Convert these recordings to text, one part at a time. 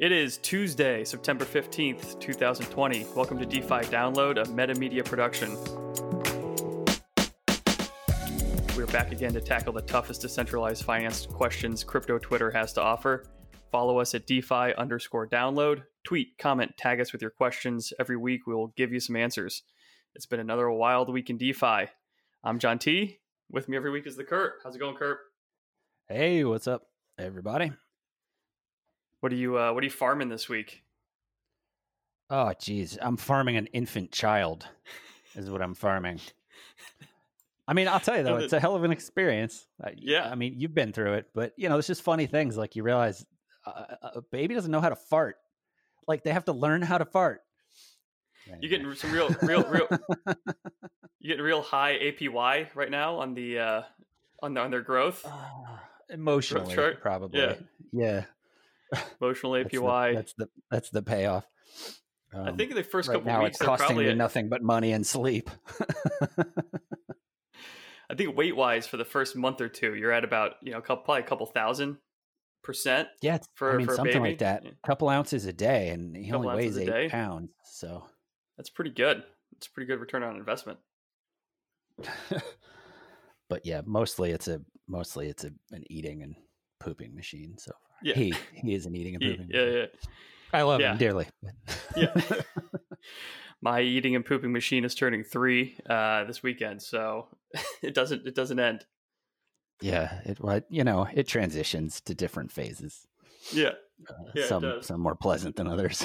It is Tuesday, September 15th, 2020. Welcome to DeFi Download, a metamedia production. We're back again to tackle the toughest decentralized finance questions crypto Twitter has to offer. Follow us at DeFi underscore download. Tweet, comment, tag us with your questions. Every week we will give you some answers. It's been another wild week in DeFi. I'm John T. With me every week is the Kurt. How's it going, Kurt? Hey, what's up, everybody? What are you uh, What are you farming this week? Oh, geez, I'm farming an infant child, is what I'm farming. I mean, I'll tell you though, it's a hell of an experience. Yeah, I mean, you've been through it, but you know, it's just funny things. Like you realize uh, a baby doesn't know how to fart. Like they have to learn how to fart. You're getting some real, real, real. you're getting real high APY right now on the uh, on the, on their growth. Uh, emotionally, probably. Yeah. yeah. Emotional APY. That's the, that's the that's the payoff. Um, I think in the first right couple now weeks, it's costing you nothing but money and sleep. I think weight wise, for the first month or two, you're at about you know couple, probably a couple thousand percent. Yeah, for I mean for something like that. A couple ounces a day, and he only weighs eight day. pounds. So that's pretty good. It's a pretty good return on investment. but yeah, mostly it's a mostly it's a, an eating and pooping machine. So yeah. he he is an eating and pooping. He, yeah, yeah. I love yeah. him dearly. yeah. My eating and pooping machine is turning three uh, this weekend, so it doesn't it doesn't end. Yeah, it what you know it transitions to different phases. Yeah, uh, yeah some some more pleasant than others.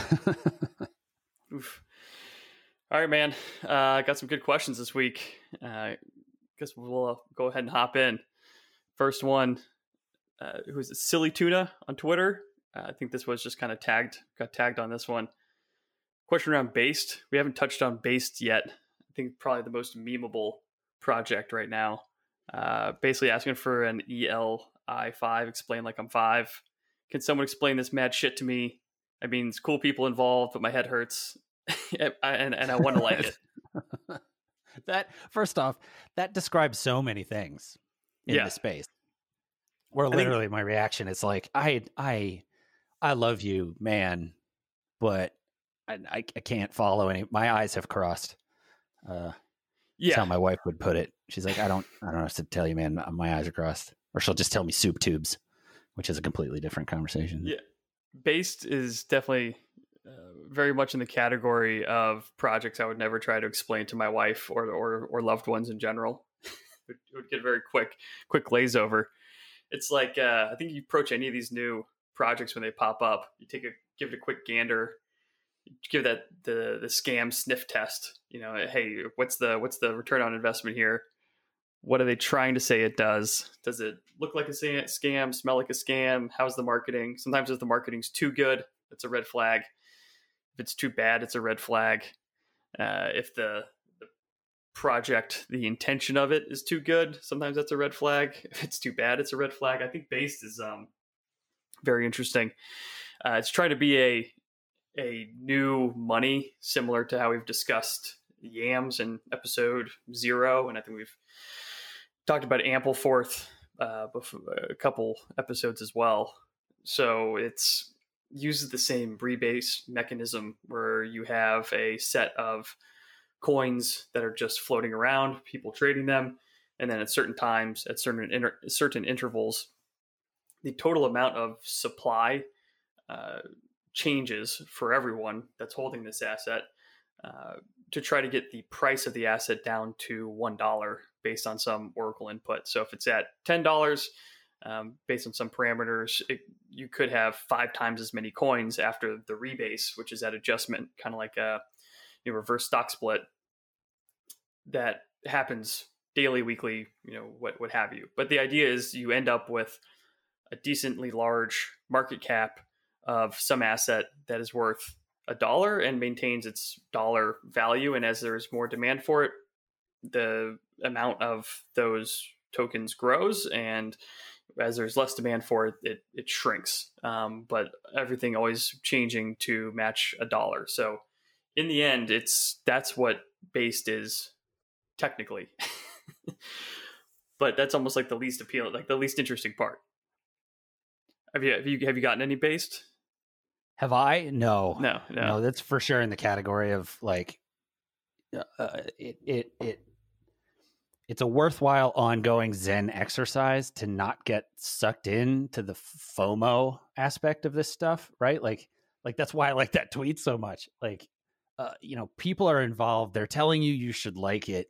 Oof. All right, man. Uh, I uh, got some good questions this week. Uh, guess we'll go ahead and hop in. First one, uh, who is it? Silly Tuna on Twitter. Uh, I think this was just kind of tagged, got tagged on this one. Question around Based. We haven't touched on Based yet. I think probably the most memeable project right now. Uh, basically asking for an ELI five. Explain like I'm five. Can someone explain this mad shit to me? I mean, it's cool people involved, but my head hurts, and, and I want to like it. that first off, that describes so many things in yeah. the space. Where literally think, my reaction is like, I, I, I love you, man, but I, I, I can't follow any. My eyes have crossed. Uh, yeah, how my wife would put it. She's like, I don't, I don't know what to tell you, man. My eyes are crossed, or she'll just tell me soup tubes, which is a completely different conversation. Yeah, based is definitely uh, very much in the category of projects I would never try to explain to my wife or or, or loved ones in general. it would get very quick, quick glaze over. It's like uh, I think you approach any of these new projects when they pop up, you take a give it a quick gander, give that the the scam sniff test. You know, hey, what's the what's the return on investment here? What are they trying to say it does? Does it look like a scam? Smell like a scam? How's the marketing? Sometimes if the marketing's too good, it's a red flag. If it's too bad, it's a red flag. Uh, if the, the project, the intention of it is too good, sometimes that's a red flag. If it's too bad, it's a red flag. I think based is um, very interesting. Uh, it's trying to be a a new money, similar to how we've discussed yams in episode zero, and I think we've talked about Ampleforth uh, a couple episodes as well. So it's uses the same rebase mechanism where you have a set of coins that are just floating around, people trading them, and then at certain times, at certain inter- certain intervals, the total amount of supply uh, changes for everyone that's holding this asset uh, to try to get the price of the asset down to one dollar based on some Oracle input. So if it's at ten dollars, um, based on some parameters, it, you could have five times as many coins after the rebase, which is that adjustment, kind of like a you know, reverse stock split that happens daily, weekly, you know, what what have you. But the idea is you end up with a decently large market cap of some asset that is worth a dollar and maintains its dollar value. And as there's more demand for it, the amount of those tokens grows. And as there's less demand for it, it, it shrinks. Um, but everything always changing to match a dollar. So in the end, it's that's what based is technically. but that's almost like the least appealing, like the least interesting part. Have you have you have you gotten any based? Have I? No, no, no. no that's for sure in the category of like, uh, uh it, it, it, it's a worthwhile ongoing Zen exercise to not get sucked in to the FOMO aspect of this stuff, right? Like, like that's why I like that tweet so much. Like, uh, you know, people are involved. They're telling you you should like it.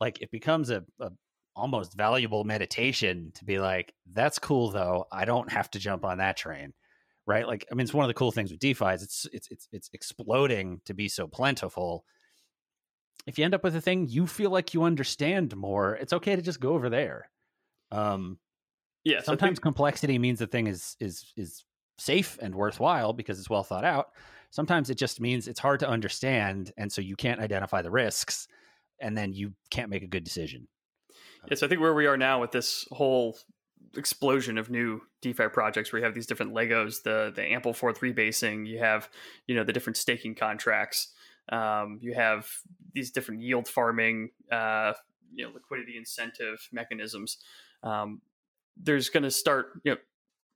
Like, it becomes a, a almost valuable meditation to be like, that's cool though. I don't have to jump on that train. Right. Like, I mean, it's one of the cool things with DeFi is it's it's it's it's exploding to be so plentiful. If you end up with a thing you feel like you understand more, it's okay to just go over there. Um yeah, sometimes think- complexity means the thing is is is safe and worthwhile because it's well thought out. Sometimes it just means it's hard to understand and so you can't identify the risks and then you can't make a good decision. Yes, I think where we are now with this whole explosion of new DeFi projects where you have these different Legos, the the Ampleforth rebasing, you have you know the different staking contracts, um, you have these different yield farming, uh, you know liquidity incentive mechanisms. Um, there's going to start you know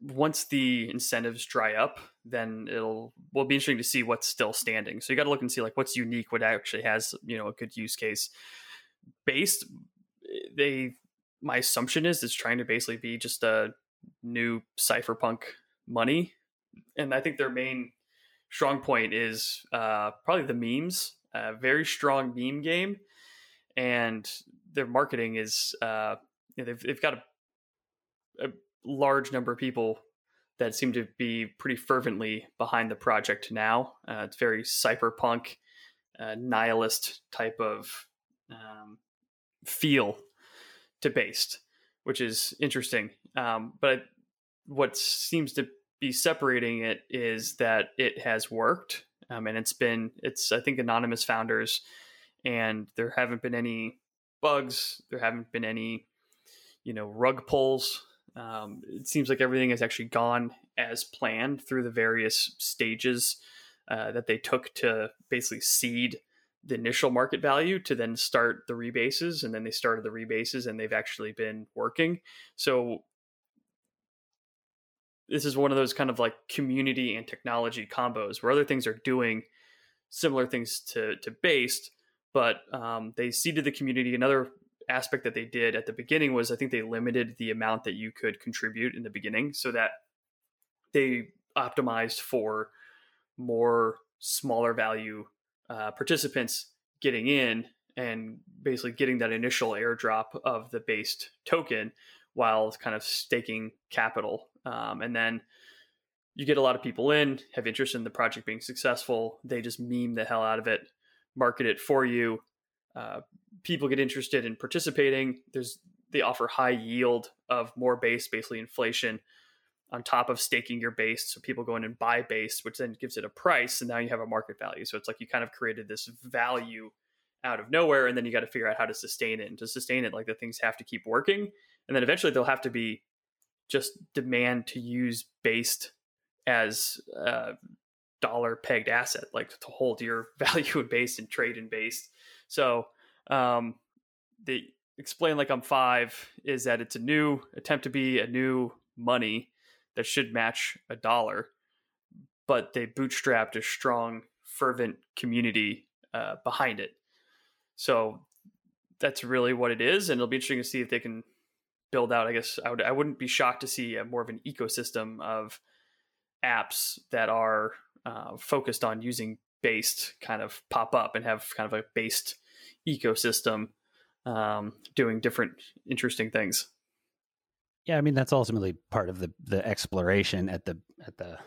once the incentives dry up, then it'll will be interesting to see what's still standing. So you got to look and see like what's unique, what actually has you know a good use case. Based they my assumption is it's trying to basically be just a new cypherpunk money and i think their main strong point is uh, probably the memes a very strong meme game and their marketing is uh, you know, they've, they've got a, a large number of people that seem to be pretty fervently behind the project now uh, it's very cyberpunk, uh, nihilist type of um, feel to based, which is interesting. Um, but what seems to be separating it is that it has worked, um, and it's been it's I think anonymous founders, and there haven't been any bugs. There haven't been any you know rug pulls. Um, it seems like everything has actually gone as planned through the various stages uh, that they took to basically seed the initial market value to then start the rebases and then they started the rebases and they've actually been working. So this is one of those kind of like community and technology combos where other things are doing similar things to to based but um, they seeded the community another aspect that they did at the beginning was i think they limited the amount that you could contribute in the beginning so that they optimized for more smaller value uh, participants getting in and basically getting that initial airdrop of the based token while kind of staking capital. Um, and then you get a lot of people in, have interest in the project being successful. They just meme the hell out of it, market it for you. Uh, people get interested in participating. There's they offer high yield of more base, basically inflation on top of staking your base. So people go in and buy base, which then gives it a price. And now you have a market value. So it's like you kind of created this value out of nowhere. And then you got to figure out how to sustain it. And to sustain it, like the things have to keep working. And then eventually they'll have to be just demand to use based as a dollar pegged asset, like to hold your value in base and trade in base. So um, the explain like I'm five is that it's a new attempt to be a new money that should match a dollar, but they bootstrapped a strong, fervent community uh, behind it. So that's really what it is, and it'll be interesting to see if they can build out. I guess I would I wouldn't be shocked to see a, more of an ecosystem of apps that are uh, focused on using based kind of pop up and have kind of a based ecosystem um, doing different interesting things. Yeah, I mean that's ultimately part of the the exploration at the at the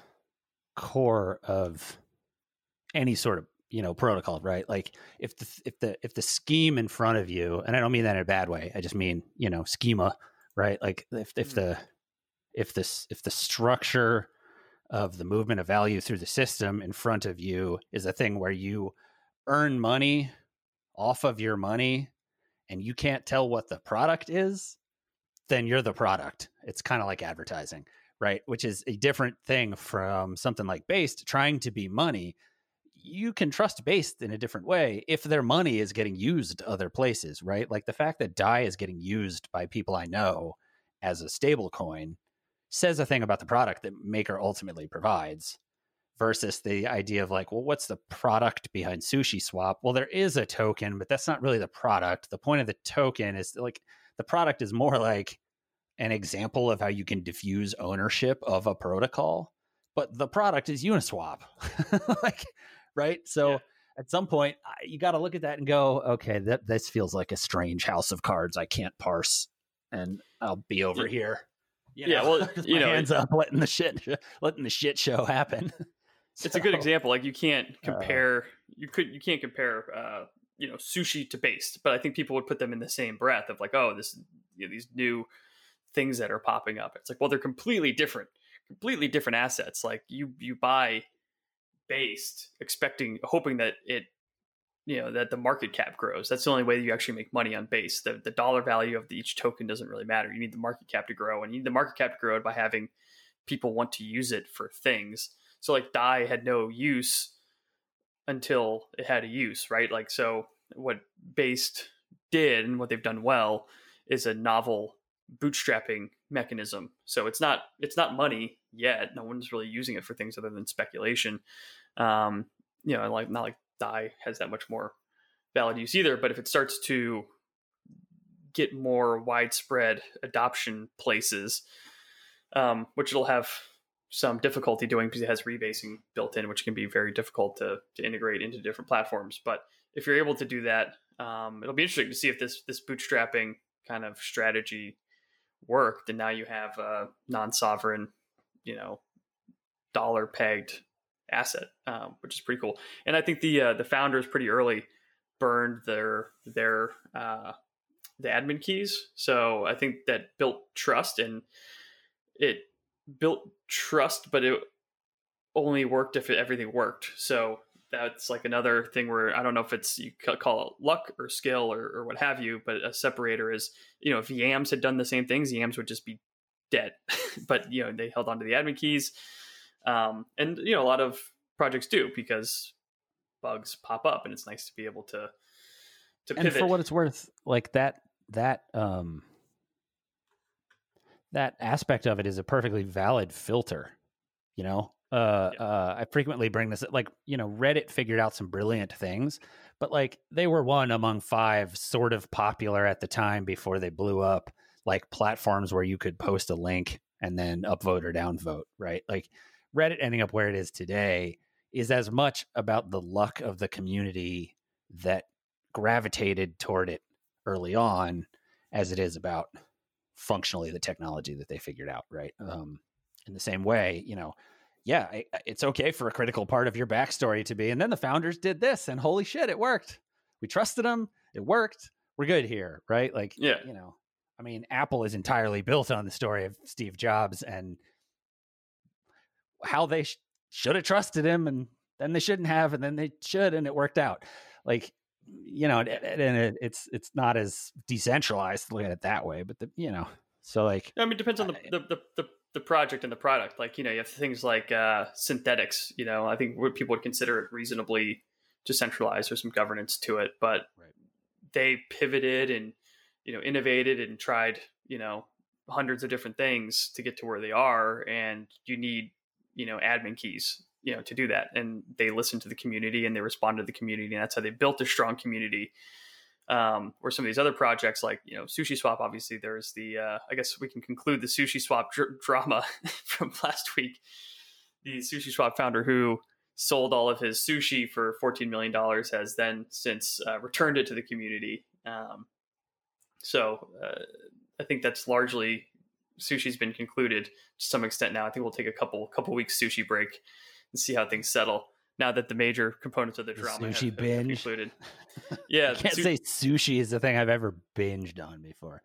core of any sort of you know protocol, right? Like if the if the if the scheme in front of you, and I don't mean that in a bad way, I just mean you know schema, right? Like if if the if this if the structure of the movement of value through the system in front of you is a thing where you earn money off of your money and you can't tell what the product is then you're the product. It's kind of like advertising, right? Which is a different thing from something like based trying to be money. You can trust based in a different way if their money is getting used other places, right? Like the fact that DAI is getting used by people I know as a stable coin says a thing about the product that Maker ultimately provides. versus the idea of like, well, what's the product behind Sushi Swap? Well, there is a token, but that's not really the product. The point of the token is like the product is more like an example of how you can diffuse ownership of a protocol, but the product is Uniswap. like, right? So yeah. at some point, you got to look at that and go, okay, that this feels like a strange house of cards I can't parse, and I'll be over yeah. here. You know, yeah, well, you know, hands up, letting the shit, letting the shit show happen. so, it's a good example. Like you can't uh. compare, uh, you could, you can't compare, uh, you know, sushi to based, but I think people would put them in the same breath of like, oh, this, you know, these new things that are popping up. It's like, well, they're completely different, completely different assets. Like you, you buy based, expecting, hoping that it you know that the market cap grows. That's the only way that you actually make money on base. The, the dollar value of the, each token doesn't really matter. You need the market cap to grow and you need the market cap to grow by having people want to use it for things. So like dai had no use until it had a use right? Like so what based did and what they've done well is a novel bootstrapping mechanism. So it's not it's not money yet. No one's really using it for things other than speculation. Um you know like not like Dai has that much more valid use either. But if it starts to get more widespread adoption places, um, which it'll have some difficulty doing because it has rebasing built in, which can be very difficult to, to integrate into different platforms. But if you're able to do that, um, it'll be interesting to see if this this bootstrapping kind of strategy worked. And now you have a non-sovereign, you know, dollar pegged asset, um, which is pretty cool. And I think the uh, the founders pretty early burned their their uh, the admin keys. So I think that built trust and it built trust, but it only worked if it, everything worked. So that's like another thing where I don't know if it's you call it luck or skill or, or what have you, but a separator is you know if Yams had done the same things, Yams would just be dead. but you know they held on to the admin keys. Um, and you know, a lot of projects do because bugs pop up, and it's nice to be able to to pivot. And for what it's worth, like that that um that aspect of it is a perfectly valid filter. You know, uh, yeah. uh, I frequently bring this like you know Reddit figured out some brilliant things, but like they were one among five sort of popular at the time before they blew up, like platforms where you could post a link and then upvote or downvote, right? Like Reddit ending up where it is today is as much about the luck of the community that gravitated toward it early on as it is about functionally the technology that they figured out, right? Um, in the same way, you know, yeah, it's okay for a critical part of your backstory to be, and then the founders did this, and holy shit, it worked. We trusted them, it worked. We're good here, right? Like, yeah, you know, I mean, Apple is entirely built on the story of Steve Jobs and how they sh- should have trusted him and then they shouldn't have and then they should and it worked out like you know and it, it's it's not as decentralized to look at it that way but the you know so like i mean it depends on the the, the, the, the project and the product like you know you have things like uh Synthetix you know i think what people would consider it reasonably decentralized or some governance to it but right. they pivoted and you know innovated and tried you know hundreds of different things to get to where they are and you need you know admin keys you know to do that. And they listened to the community and they responded to the community. And that's how they built a strong community um, or some of these other projects like you know sushi swap obviously there's the uh, i guess we can conclude the sushi swap dr- drama from last week. The sushi swap founder who sold all of his sushi for 14 million dollars has then since uh, returned it to the community. Um, so uh, i think that's largely sushi's been concluded to some extent now. I think we'll take a couple couple weeks sushi break and see how things settle now that the major components of the, the drama sushi have, binge. Concluded. Yeah, I can't su- say sushi is the thing I've ever binged on before.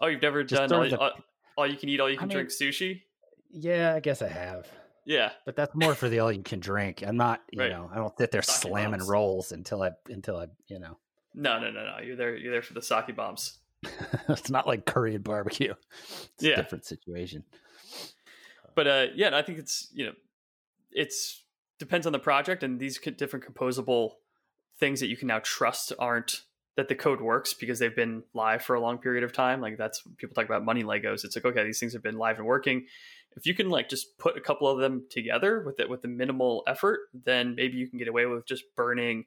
Oh, you've never Just done all, the... all, all, you can eat, all you can I drink mean, sushi? Yeah, I guess I have. Yeah, but that's more for the all you can drink. I'm not, you right. know, I don't sit there sake slamming bombs. rolls until I until I, you know. No, no, no, no. You're there. You're there for the sake bombs. it's not like curry and barbecue. It's yeah. a different situation. But uh, yeah, I think it's you know, it's depends on the project and these different composable things that you can now trust aren't that the code works because they've been live for a long period of time. Like that's people talk about money Legos. It's like okay, these things have been live and working, if you can like just put a couple of them together with it with the minimal effort, then maybe you can get away with just burning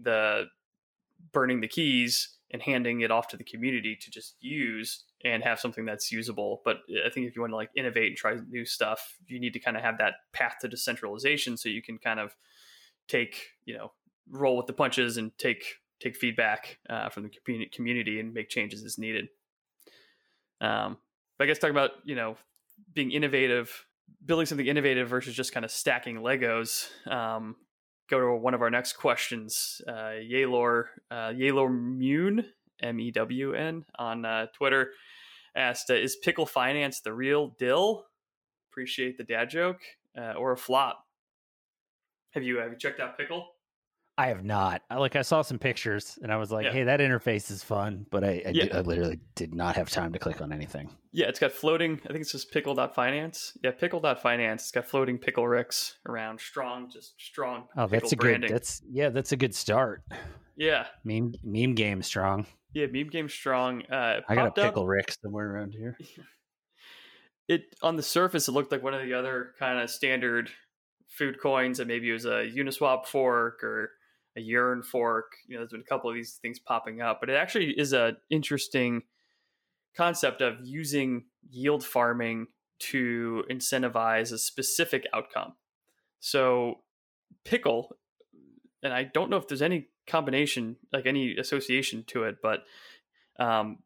the burning the keys and handing it off to the community to just use and have something that's usable. But I think if you want to like innovate and try new stuff, you need to kind of have that path to decentralization so you can kind of take, you know, roll with the punches and take take feedback uh, from the community and make changes as needed. Um, but I guess talking about you know being innovative, building something innovative versus just kind of stacking Legos. Um, go to one of our next questions. Uh, Yaylor, uh, Yaylor Mewn, M E W N, on uh, Twitter asked, uh, "Is pickle finance the real dill? Appreciate the dad joke uh, or a flop? Have you have you checked out pickle?" I have not. I, like I saw some pictures and I was like, yeah. "Hey, that interface is fun," but I, I, yeah. did, I, literally did not have time to click on anything. Yeah, it's got floating. I think it's just pickle.finance. Yeah, pickle.finance. It's got floating pickle ricks around. Strong, just strong. Oh, that's a branding. good. That's yeah, that's a good start. Yeah, meme meme game strong. Yeah, meme game strong. Uh, I got a pickle up, rick somewhere around here. It on the surface, it looked like one of the other kind of standard food coins, and maybe it was a Uniswap fork or a yearn fork. You know, there's been a couple of these things popping up, but it actually is an interesting concept of using yield farming to incentivize a specific outcome. So, pickle, and I don't know if there's any combination, like any association to it, but um,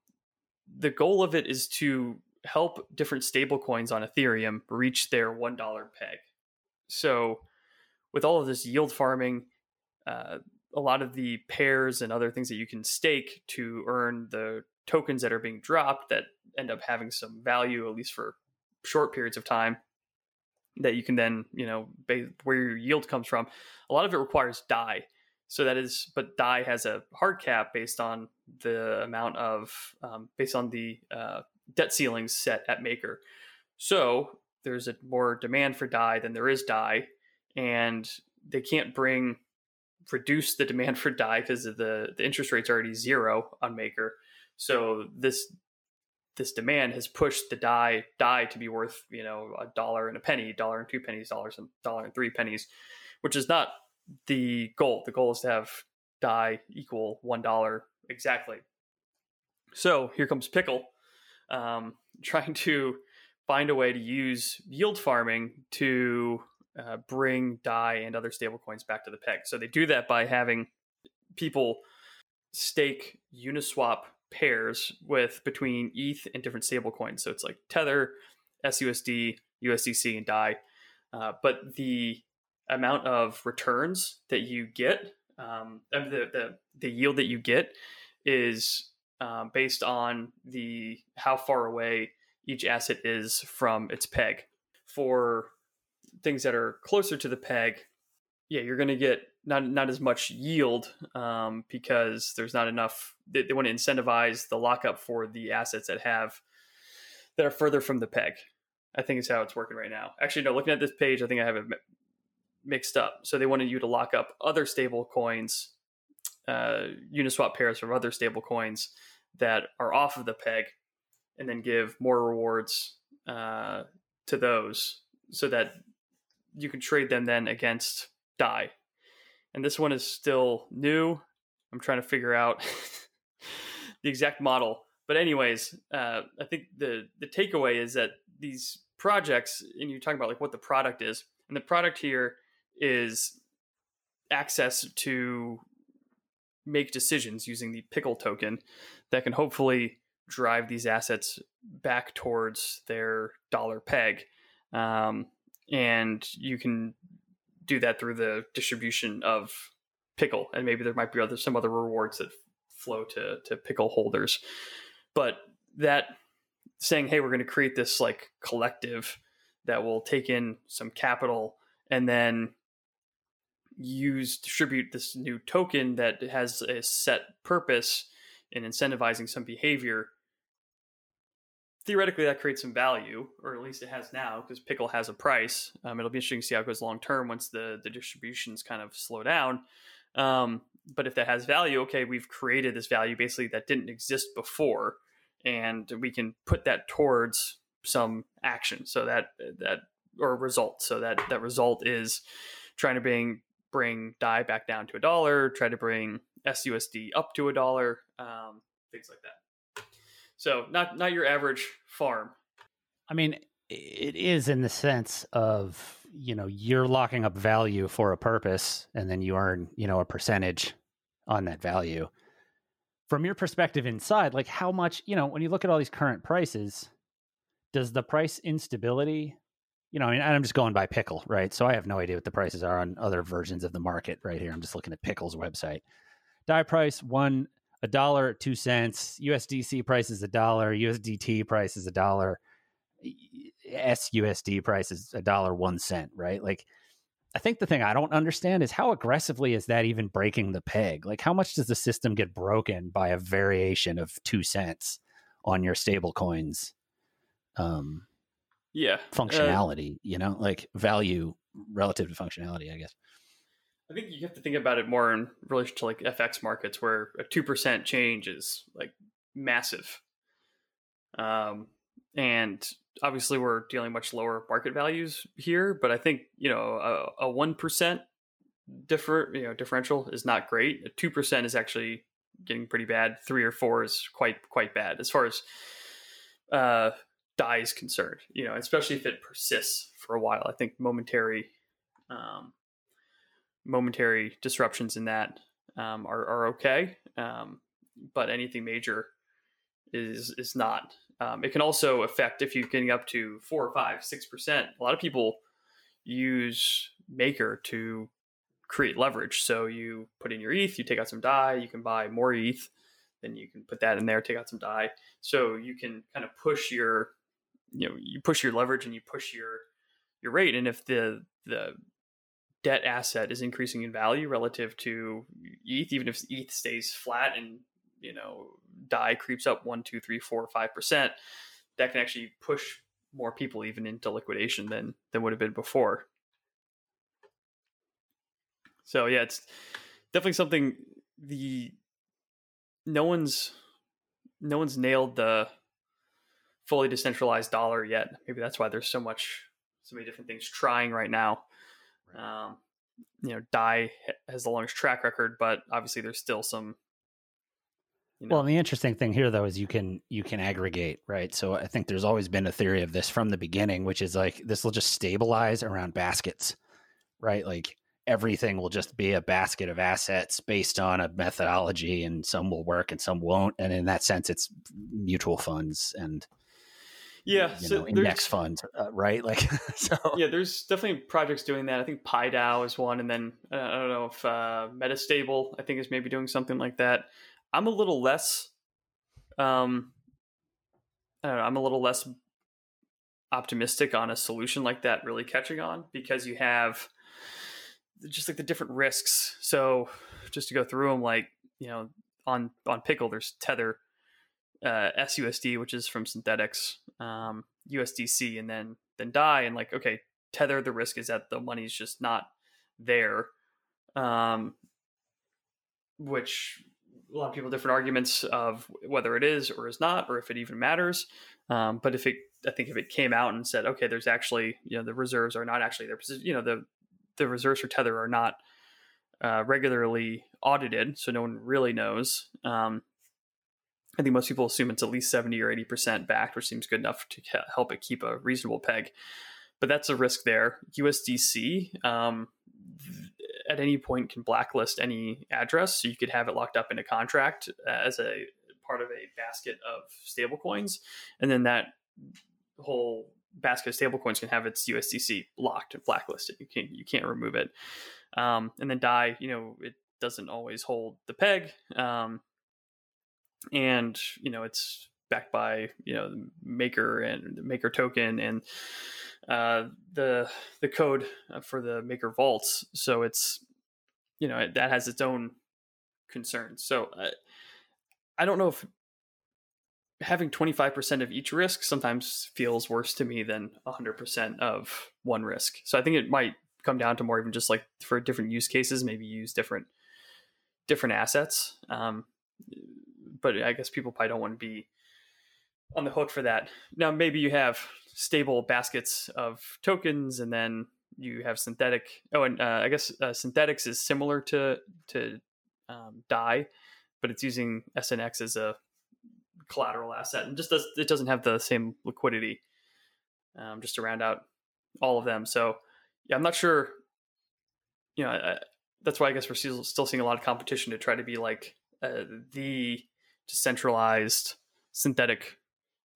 the goal of it is to help different stablecoins on Ethereum reach their $1 peg. So, with all of this yield farming, uh, a lot of the pairs and other things that you can stake to earn the tokens that are being dropped that end up having some value, at least for short periods of time, that you can then, you know, where your yield comes from. A lot of it requires DAI. So that is, but DAI has a hard cap based on the amount of, um, based on the uh, debt ceilings set at Maker. So there's a more demand for DAI than there is DAI, and they can't bring reduce the demand for DAI because the the interest rate's already zero on Maker. So this this demand has pushed the DAI DAI to be worth you know a dollar and a penny, dollar and two pennies, dollars and dollar and three pennies, which is not the goal. The goal is to have DAI equal one dollar exactly. So here comes Pickle, um, trying to find a way to use yield farming to uh, bring DAI and other stablecoins back to the peg. So they do that by having people stake Uniswap pairs with between ETH and different stablecoins. So it's like Tether, SUSD, USDC, and DAI. Uh, but the amount of returns that you get, um, the, the the yield that you get, is um, based on the how far away each asset is from its peg. For things that are closer to the peg, yeah, you're going to get not not as much yield um, because there's not enough. They, they, want to incentivize the lockup for the assets that have that are further from the peg. I think is how it's working right now. Actually, no. Looking at this page, I think I have it mixed up. So they wanted you to lock up other stable coins, uh, Uniswap pairs from other stable coins that are off of the peg, and then give more rewards uh, to those so that you can trade them then against Dai. And this one is still new. I'm trying to figure out the exact model. But anyways, uh, I think the the takeaway is that these projects, and you're talking about like what the product is, and the product here is access to make decisions using the pickle token that can hopefully drive these assets back towards their dollar peg. Um, and you can do that through the distribution of pickle and maybe there might be other some other rewards that flow to to pickle holders. But that saying hey we're going to create this like collective that will take in some capital and then use distribute this new token that has a set purpose in incentivizing some behavior theoretically that creates some value, or at least it has now, because pickle has a price. Um, it'll be interesting to see how it goes long term once the the distributions kind of slow down. Um, but if that has value, okay, we've created this value basically that didn't exist before, and we can put that towards some action. So that that or result. So that that result is trying to bring bring Dai back down to a dollar, try to bring SUSD up to a dollar, um, things like that. So not not your average farm. I mean, it is in the sense of you know you're locking up value for a purpose, and then you earn you know a percentage on that value. From your perspective inside, like how much you know when you look at all these current prices, does the price instability you know, I mean, I'm just going by Pickle, right? So I have no idea what the prices are on other versions of the market right here. I'm just looking at Pickle's website. Dai price one a dollar two cents. USDC price is a dollar. USDT price is a dollar. SUSD price is a dollar one cent, right? Like, I think the thing I don't understand is how aggressively is that even breaking the peg? Like, how much does the system get broken by a variation of two cents on your stable coins? Um, yeah uh, functionality uh, you know like value relative to functionality i guess i think you have to think about it more in relation to like fx markets where a 2% change is like massive. Um and obviously we're dealing much lower market values here but i think you know a, a 1% differ you know differential is not great. A 2% is actually getting pretty bad. 3 or 4 is quite quite bad as far as uh Dai is concerned, you know, especially if it persists for a while. I think momentary, um, momentary disruptions in that um, are, are okay, um, but anything major is is not. Um, it can also affect if you're getting up to four or five, six percent. A lot of people use Maker to create leverage. So you put in your ETH, you take out some Dai, you can buy more ETH, then you can put that in there, take out some Dai. So you can kind of push your you know you push your leverage and you push your your rate and if the the debt asset is increasing in value relative to ETH, even if ETH stays flat and you know Dai creeps up one, two, three, four, five percent, that can actually push more people even into liquidation than than would have been before. So yeah, it's definitely something the no one's no one's nailed the fully decentralized dollar yet. Maybe that's why there's so much, so many different things trying right now. Um, you know, Dai has the longest track record, but obviously there's still some. You know. Well, the interesting thing here, though, is you can you can aggregate, right? So I think there's always been a theory of this from the beginning, which is like this will just stabilize around baskets, right? Like everything will just be a basket of assets based on a methodology, and some will work and some won't. And in that sense, it's mutual funds and yeah so know, index funds uh, right? Like so yeah there's definitely projects doing that. I think PieDAO is one and then uh, i don't know if uh, metastable i think is maybe doing something like that. I'm a little less um i don't know i'm a little less optimistic on a solution like that really catching on because you have just like the different risks. So just to go through them like you know on on pickle there's tether uh, SUSD, which is from Synthetix, um, USDC, and then then Dai, and like okay, tether. The risk is that the money's just not there, um, which a lot of people different arguments of whether it is or is not, or if it even matters. Um, but if it, I think if it came out and said, okay, there's actually you know the reserves are not actually there, you know the the reserves for tether are not uh, regularly audited, so no one really knows. Um, I think most people assume it's at least 70 or 80% backed, which seems good enough to help it keep a reasonable peg. But that's a risk there. USDC um, at any point can blacklist any address. So you could have it locked up in a contract as a part of a basket of stablecoins. And then that whole basket of stablecoins can have its USDC locked and blacklisted. You can't, you can't remove it. Um, and then Dai, you know, it doesn't always hold the peg. Um, and you know it's backed by you know the maker and the maker token and uh, the the code for the maker vaults. So it's you know that has its own concerns. So uh, i don't know if having 25% of each risk sometimes feels worse to me than 100% of one risk. So i think it might come down to more even just like for different use cases maybe use different different assets. Um, but I guess people probably don't want to be on the hook for that. Now maybe you have stable baskets of tokens, and then you have synthetic. Oh, and uh, I guess uh, Synthetix is similar to to um, Dai, but it's using SNX as a collateral asset, and just does it doesn't have the same liquidity. Um, just to round out all of them, so yeah, I'm not sure. You know, I, that's why I guess we're still, still seeing a lot of competition to try to be like uh, the decentralized synthetic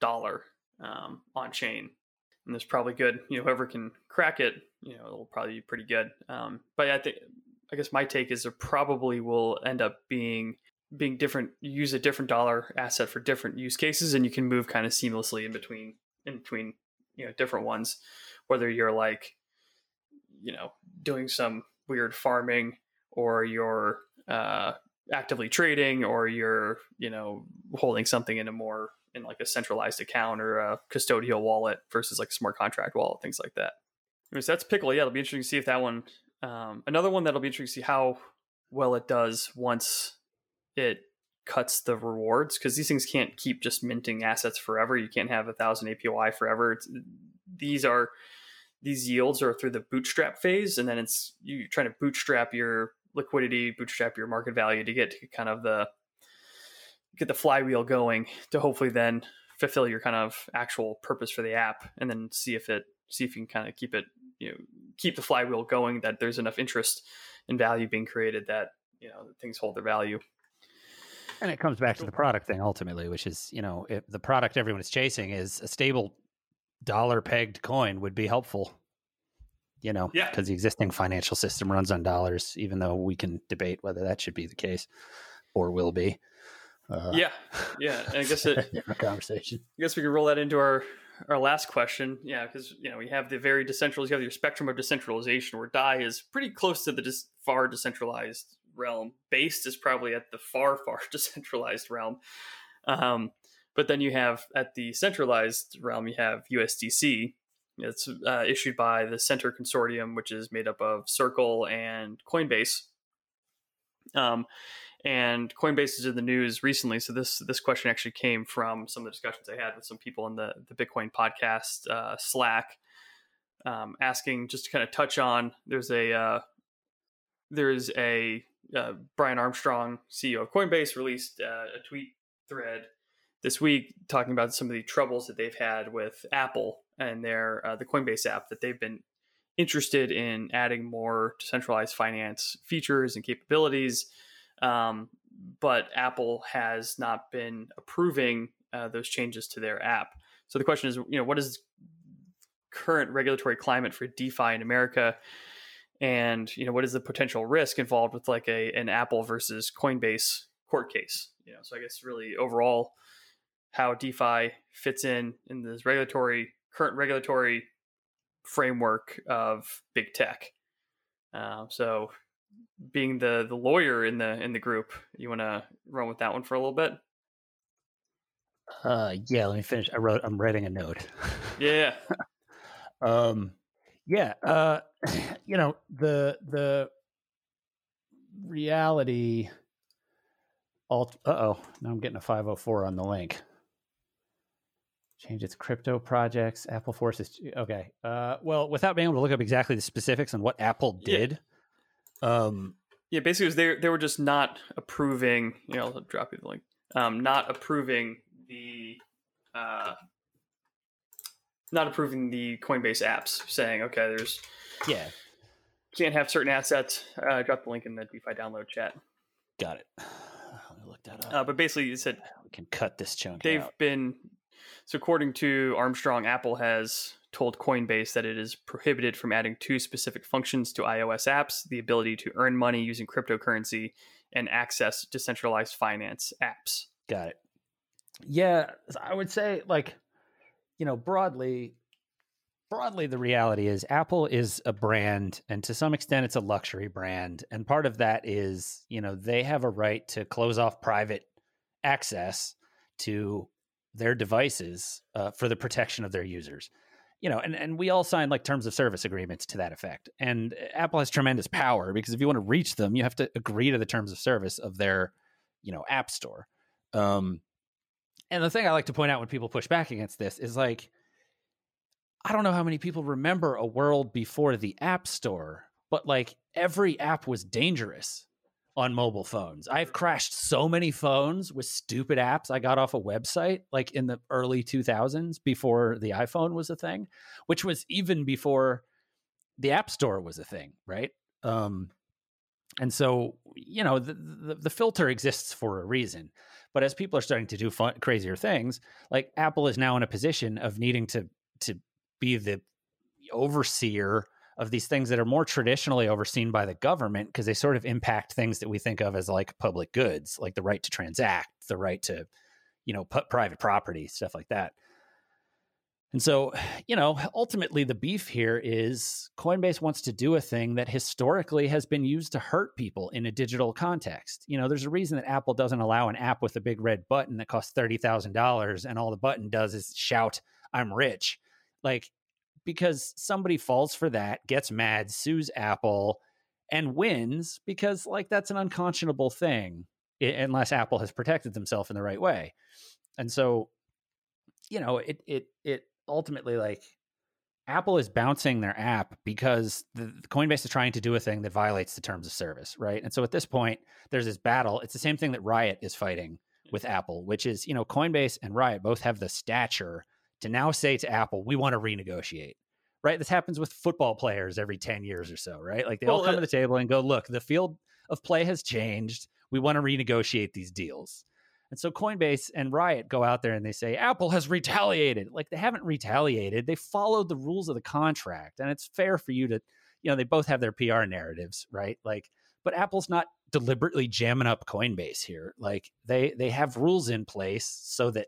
dollar um, on chain. And there's probably good, you know, whoever can crack it, you know, it'll probably be pretty good. Um, but I think, I guess my take is it probably will end up being being different. Use a different dollar asset for different use cases, and you can move kind of seamlessly in between in between you know different ones. Whether you're like, you know, doing some weird farming, or you're uh, actively trading, or you're you know holding something in a more in like a centralized account or a custodial wallet versus like a smart contract wallet, things like that. So that's Pickle. Yeah, it'll be interesting to see if that one. Um, another one that'll be interesting to see how well it does once it cuts the rewards because these things can't keep just minting assets forever. You can't have a thousand APY forever. It's, these are these yields are through the bootstrap phase, and then it's you're trying to bootstrap your liquidity, bootstrap your market value to get to kind of the get the flywheel going to hopefully then fulfill your kind of actual purpose for the app and then see if it see if you can kind of keep it you know keep the flywheel going that there's enough interest and value being created that you know things hold their value. And it comes back to the product thing ultimately which is you know if the product everyone is chasing is a stable dollar pegged coin would be helpful you know yeah because the existing financial system runs on dollars even though we can debate whether that should be the case or will be uh, yeah, yeah. And I guess it conversation. I guess we can roll that into our our last question. Yeah, because you know we have the very decentralized. You have your spectrum of decentralization, where Dai is pretty close to the dis- far decentralized realm. Based is probably at the far far decentralized realm. Um, but then you have at the centralized realm, you have USDC. It's uh, issued by the Centre Consortium, which is made up of Circle and Coinbase. Um, and Coinbase is in the news recently. So this this question actually came from some of the discussions I had with some people in the the Bitcoin podcast uh, Slack, um, asking just to kind of touch on. There's a uh, there's a uh, Brian Armstrong, CEO of Coinbase, released uh, a tweet thread this week talking about some of the troubles that they've had with Apple and their uh, the Coinbase app that they've been interested in adding more decentralized finance features and capabilities um, but Apple has not been approving uh, those changes to their app. So the question is, you know, what is current regulatory climate for DeFi in America? And you know, what is the potential risk involved with like a an Apple versus Coinbase court case? You know, so I guess really overall, how DeFi fits in in this regulatory current regulatory framework of big tech. Uh, so being the the lawyer in the in the group, you want to run with that one for a little bit? Uh, yeah. Let me finish. I wrote. I'm writing a note. Yeah. um, yeah. Uh, you know the the reality. Alt. Uh oh. Now I'm getting a 504 on the link. Change its crypto projects. Apple forces. Okay. Uh, well, without being able to look up exactly the specifics on what Apple did. Yeah um, yeah, basically, was they they were just not approving. You know, I'll drop you the link. Um, not approving the, uh, not approving the Coinbase apps, saying, okay, there's yeah, can't have certain assets. Uh, drop the link in the DeFi download chat. Got it. Let me look that up. Uh, but basically, you said we can cut this chunk. They've out. been so according to Armstrong, Apple has told Coinbase that it is prohibited from adding two specific functions to iOS apps the ability to earn money using cryptocurrency and access decentralized finance apps. Got it. Yeah, I would say, like, you know, broadly, broadly, the reality is Apple is a brand, and to some extent, it's a luxury brand. And part of that is, you know, they have a right to close off private access to their devices uh, for the protection of their users you know, and, and we all sign like terms of service agreements to that effect. And Apple has tremendous power because if you want to reach them, you have to agree to the terms of service of their, you know, app store. Um, and the thing I like to point out when people push back against this is like, I don't know how many people remember a world before the App Store, but like every app was dangerous on mobile phones. I've crashed so many phones with stupid apps I got off a website like in the early 2000s before the iPhone was a thing, which was even before the App Store was a thing, right? Um, and so, you know, the, the, the filter exists for a reason. But as people are starting to do fun, crazier things, like Apple is now in a position of needing to to be the overseer of these things that are more traditionally overseen by the government because they sort of impact things that we think of as like public goods, like the right to transact, the right to, you know, put private property, stuff like that. And so, you know, ultimately the beef here is Coinbase wants to do a thing that historically has been used to hurt people in a digital context. You know, there's a reason that Apple doesn't allow an app with a big red button that costs $30,000 and all the button does is shout, I'm rich. Like because somebody falls for that, gets mad, sues Apple, and wins because like that's an unconscionable thing unless Apple has protected themselves in the right way. And so, you know, it it it ultimately like Apple is bouncing their app because the, the, Coinbase is trying to do a thing that violates the terms of service, right? And so at this point, there's this battle. It's the same thing that Riot is fighting with Apple, which is, you know, Coinbase and Riot both have the stature to now say to Apple, we want to renegotiate. Right? This happens with football players every 10 years or so, right? Like they well, all come uh, to the table and go, look, the field of play has changed. We want to renegotiate these deals. And so Coinbase and Riot go out there and they say, Apple has retaliated. Like they haven't retaliated. They followed the rules of the contract. And it's fair for you to, you know, they both have their PR narratives, right? Like, but Apple's not deliberately jamming up Coinbase here. Like they they have rules in place so that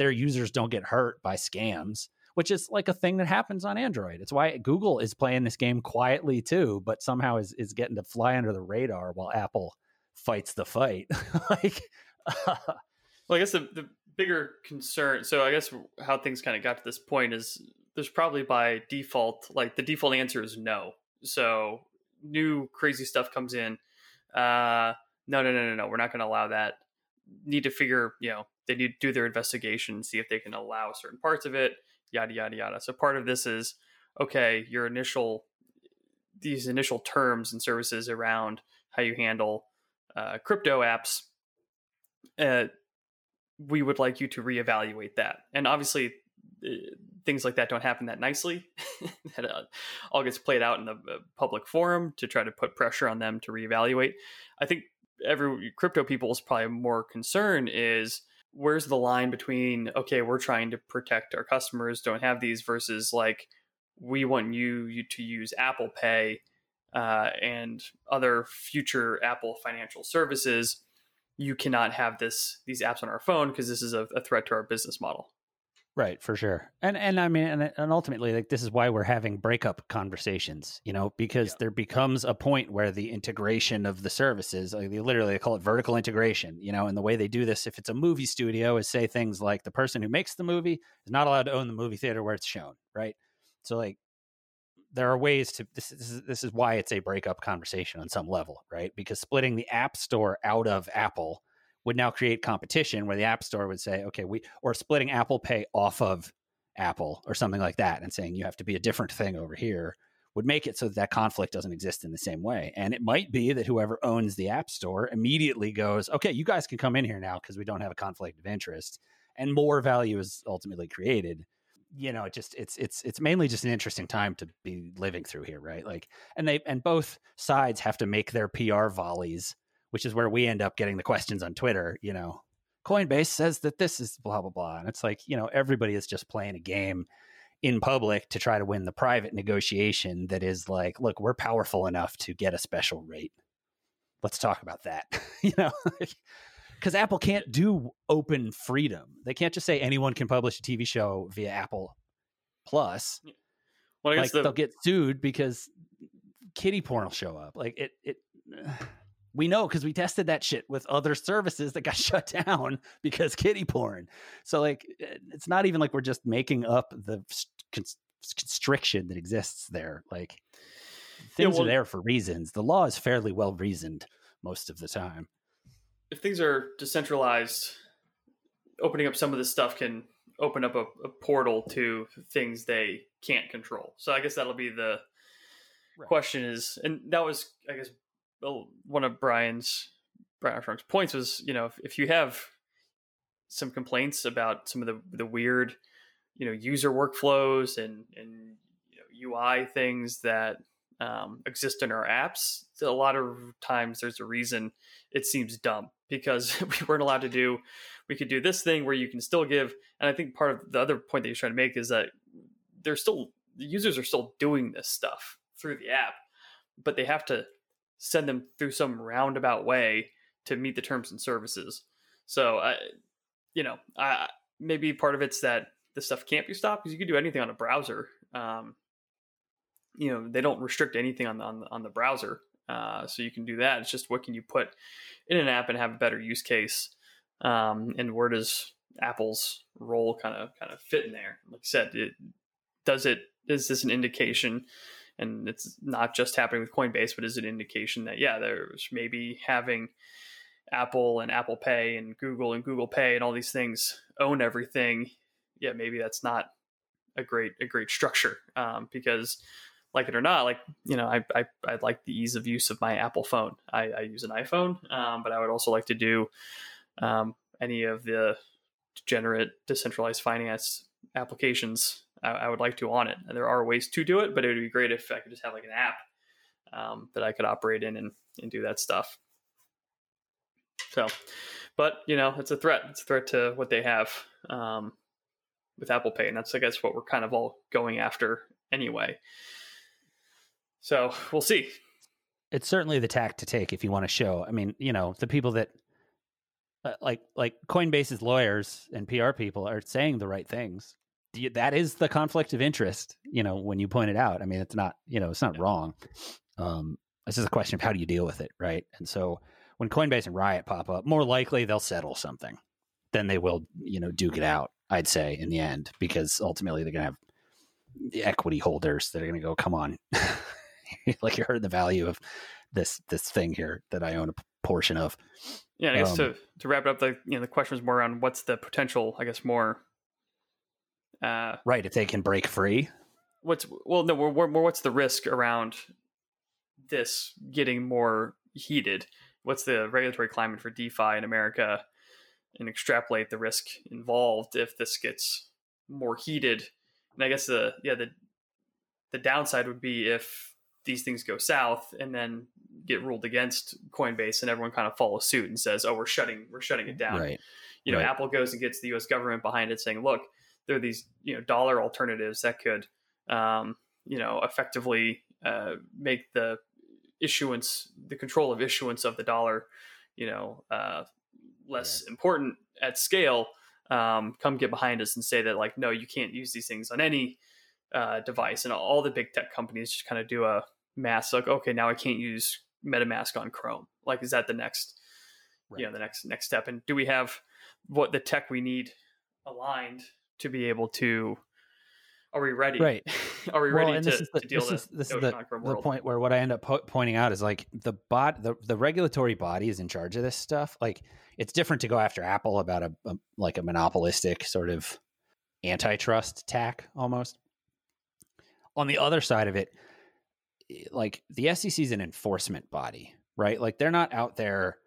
their users don't get hurt by scams, which is like a thing that happens on Android. It's why Google is playing this game quietly too, but somehow is is getting to fly under the radar while Apple fights the fight. like well, I guess the, the bigger concern so I guess how things kind of got to this point is there's probably by default like the default answer is no. So new crazy stuff comes in. Uh no no no no no, we're not gonna allow that. Need to figure, you know, they need to do their investigation, see if they can allow certain parts of it, yada yada yada. So part of this is okay, your initial these initial terms and services around how you handle uh, crypto apps. Uh, we would like you to reevaluate that, and obviously. Uh, things like that don't happen that nicely. that uh, all gets played out in the uh, public forum to try to put pressure on them to reevaluate. I think every crypto people's probably more concern is where's the line between okay we're trying to protect our customers don't have these versus like we want you, to use apple pay uh, and other future apple financial services. You cannot have this these apps on our phone because this is a, a threat to our business model Right, for sure. And and I mean and, and ultimately like this is why we're having breakup conversations, you know, because yeah. there becomes a point where the integration of the services, like they literally they call it vertical integration, you know, and the way they do this if it's a movie studio is say things like the person who makes the movie is not allowed to own the movie theater where it's shown, right? So like there are ways to this, this is this is why it's a breakup conversation on some level, right? Because splitting the App Store out of Apple would now create competition where the App Store would say, okay, we or splitting Apple Pay off of Apple or something like that and saying you have to be a different thing over here would make it so that, that conflict doesn't exist in the same way. And it might be that whoever owns the App Store immediately goes, okay, you guys can come in here now because we don't have a conflict of interest and more value is ultimately created you know it just it's it's it's mainly just an interesting time to be living through here right like and they and both sides have to make their pr volleys which is where we end up getting the questions on Twitter, you know, Coinbase says that this is blah, blah, blah. And it's like, you know, everybody is just playing a game in public to try to win the private negotiation that is like, look, we're powerful enough to get a special rate. Let's talk about that. you know, because Apple can't do open freedom. They can't just say anyone can publish a TV show via Apple Plus. Well, I guess like, the... they'll get sued because kitty porn will show up. Like it, it. We know because we tested that shit with other services that got shut down because kitty porn. So like, eh, it's not even like we're just making up the constriction that exists there. Like, things yeah, well, are there for reasons. The law is fairly well reasoned most of the time. If things are decentralized, opening up some of this stuff can open up a, a, portal to things they can't control. So I guess that'll be the right. question is, and that was, I guess, one of Brian's Brian Armstrong's points was, you know, if, if you have some complaints about some of the the weird, you know, user workflows and and you know, UI things that um, exist in our apps, a lot of times there's a reason it seems dumb because we weren't allowed to do we could do this thing where you can still give and i think part of the other point that you're trying to make is that they're still the users are still doing this stuff through the app but they have to send them through some roundabout way to meet the terms and services so i you know i maybe part of it's that this stuff can't be stopped because you can do anything on a browser um, you know they don't restrict anything on the on the, on the browser uh, so you can do that it's just what can you put in an app and have a better use case um, and where does Apple's role kind of kind of fit in there? Like I said, it, does it is this an indication? And it's not just happening with Coinbase, but is an indication that yeah, there's maybe having Apple and Apple Pay and Google and Google Pay and all these things own everything. Yeah, maybe that's not a great a great structure um, because like it or not, like you know, I, I I like the ease of use of my Apple phone. I, I use an iPhone, um, but I would also like to do um, any of the degenerate decentralized finance applications I, I, would like to on it. And there are ways to do it, but it would be great if I could just have like an app um, that I could operate in and, and do that stuff. So, but you know, it's a threat. It's a threat to what they have um, with Apple Pay, and that's I guess what we're kind of all going after anyway. So we'll see. It's certainly the tack to take if you want to show. I mean, you know, the people that uh, like like Coinbase's lawyers and PR people are saying the right things. That is the conflict of interest. You know, when you point it out, I mean, it's not you know it's not wrong. Um, this is a question of how do you deal with it, right? And so when Coinbase and Riot pop up, more likely they'll settle something than they will you know duke it out. I'd say in the end because ultimately they're going to have the equity holders that are going to go, come on, like you heard the value of this this thing here that I own a portion of. Yeah, I guess um, to to wrap it up, the you know the question was more around what's the potential, I guess, more. Uh, right, if they can break free. What's well, no, more, more what's the risk around this getting more heated? What's the regulatory climate for DeFi in America, and extrapolate the risk involved if this gets more heated? And I guess the yeah the the downside would be if these things go south and then get ruled against Coinbase and everyone kind of follows suit and says, "Oh, we're shutting we're shutting it down." Right. You know, right. Apple goes and gets the U.S. government behind it, saying, "Look, there are these you know dollar alternatives that could um, you know effectively uh, make the issuance, the control of issuance of the dollar, you know, uh, less yeah. important at scale." Um, come get behind us and say that like, no, you can't use these things on any uh, device, and all the big tech companies just kind of do a mass like, okay, now I can't use MetaMask on Chrome. Like, is that the next, right. you know, the next next step? And do we have what the tech we need aligned to be able to? Are we ready? Right. are we well, ready to, this is the, to deal this with is, this is the, the point where what I end up po- pointing out is like the bot, the, the regulatory body is in charge of this stuff. Like, it's different to go after Apple about a, a like a monopolistic sort of antitrust tack almost. On the other side of it, like the SEC is an enforcement body, right? Like they're not out there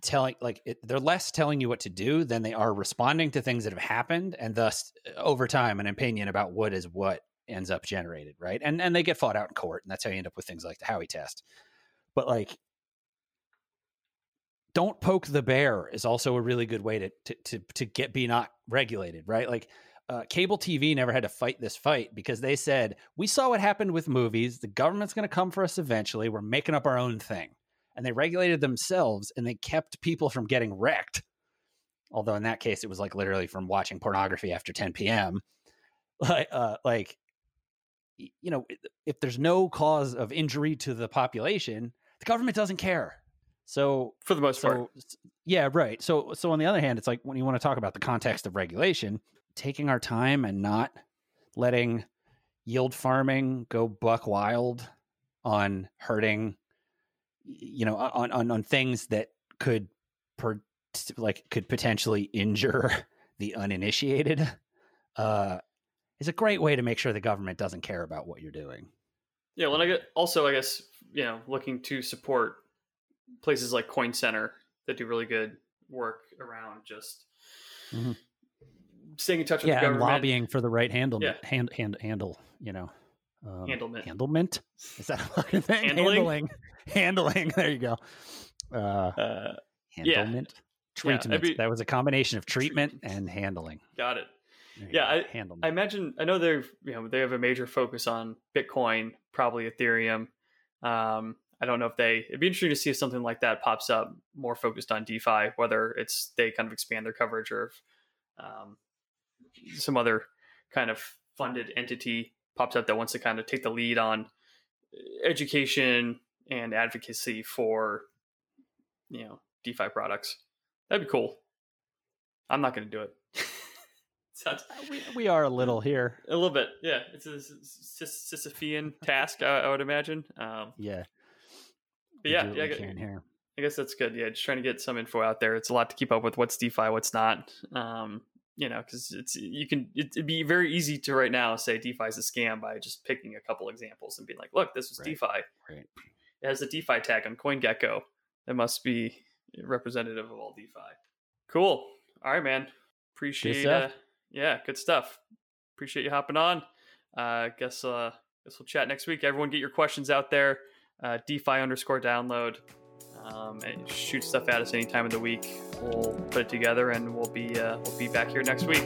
telling like it, they're less telling you what to do than they are responding to things that have happened and thus over time an opinion about what is what ends up generated right and and they get fought out in court and that's how you end up with things like the Howey test but like don't poke the bear is also a really good way to to to, to get be not regulated right like uh, cable TV never had to fight this fight because they said, We saw what happened with movies. The government's going to come for us eventually. We're making up our own thing. And they regulated themselves and they kept people from getting wrecked. Although in that case, it was like literally from watching pornography after 10 p.m. Like, uh, like, you know, if there's no cause of injury to the population, the government doesn't care. So for the most so, part, yeah, right. So, so on the other hand, it's like when you want to talk about the context of regulation, taking our time and not letting yield farming go buck wild on hurting you know on on, on things that could per, like could potentially injure the uninitiated uh, is a great way to make sure the government doesn't care about what you're doing. Yeah, well, I get also, I guess, you know, looking to support places like Coin Center that do really good work around just mm-hmm. staying in touch with yeah, the government. and lobbying for the right handle, yeah. hand, hand, handle, you know. Um, handlement. Handlement? Is that a fucking thing? Handling? Handling. Handling. There you go. Uh, uh, handlement. Yeah. Treatment. Yeah, that was a combination of treatment and handling. Got it. Yeah, I, I imagine. I know they're you know they have a major focus on Bitcoin, probably Ethereum. Um, I don't know if they. It'd be interesting to see if something like that pops up, more focused on DeFi, whether it's they kind of expand their coverage or if um, some other kind of funded entity pops up that wants to kind of take the lead on education and advocacy for you know DeFi products. That'd be cool. I'm not going to do it. Sounds, uh, we, we are a little here. A little bit, yeah. It's a Sisyphean task, I, I, would imagine. Um, yeah. But yeah, yeah. I, here. I guess that's good. Yeah, just trying to get some info out there. It's a lot to keep up with. What's DeFi? What's not? Um, you know, because it's you can it'd be very easy to right now say DeFi is a scam by just picking a couple examples and being like, look, this was right. DeFi. Right. It has a DeFi tag on CoinGecko. It must be representative of all DeFi. Cool. All right, man. Appreciate. Uh, yeah, good stuff. Appreciate you hopping on. Uh, guess uh, guess we'll chat next week. Everyone, get your questions out there. Uh, DeFi underscore download. Um, and shoot stuff at us any time of the week. We'll put it together, and we'll be uh, we'll be back here next week.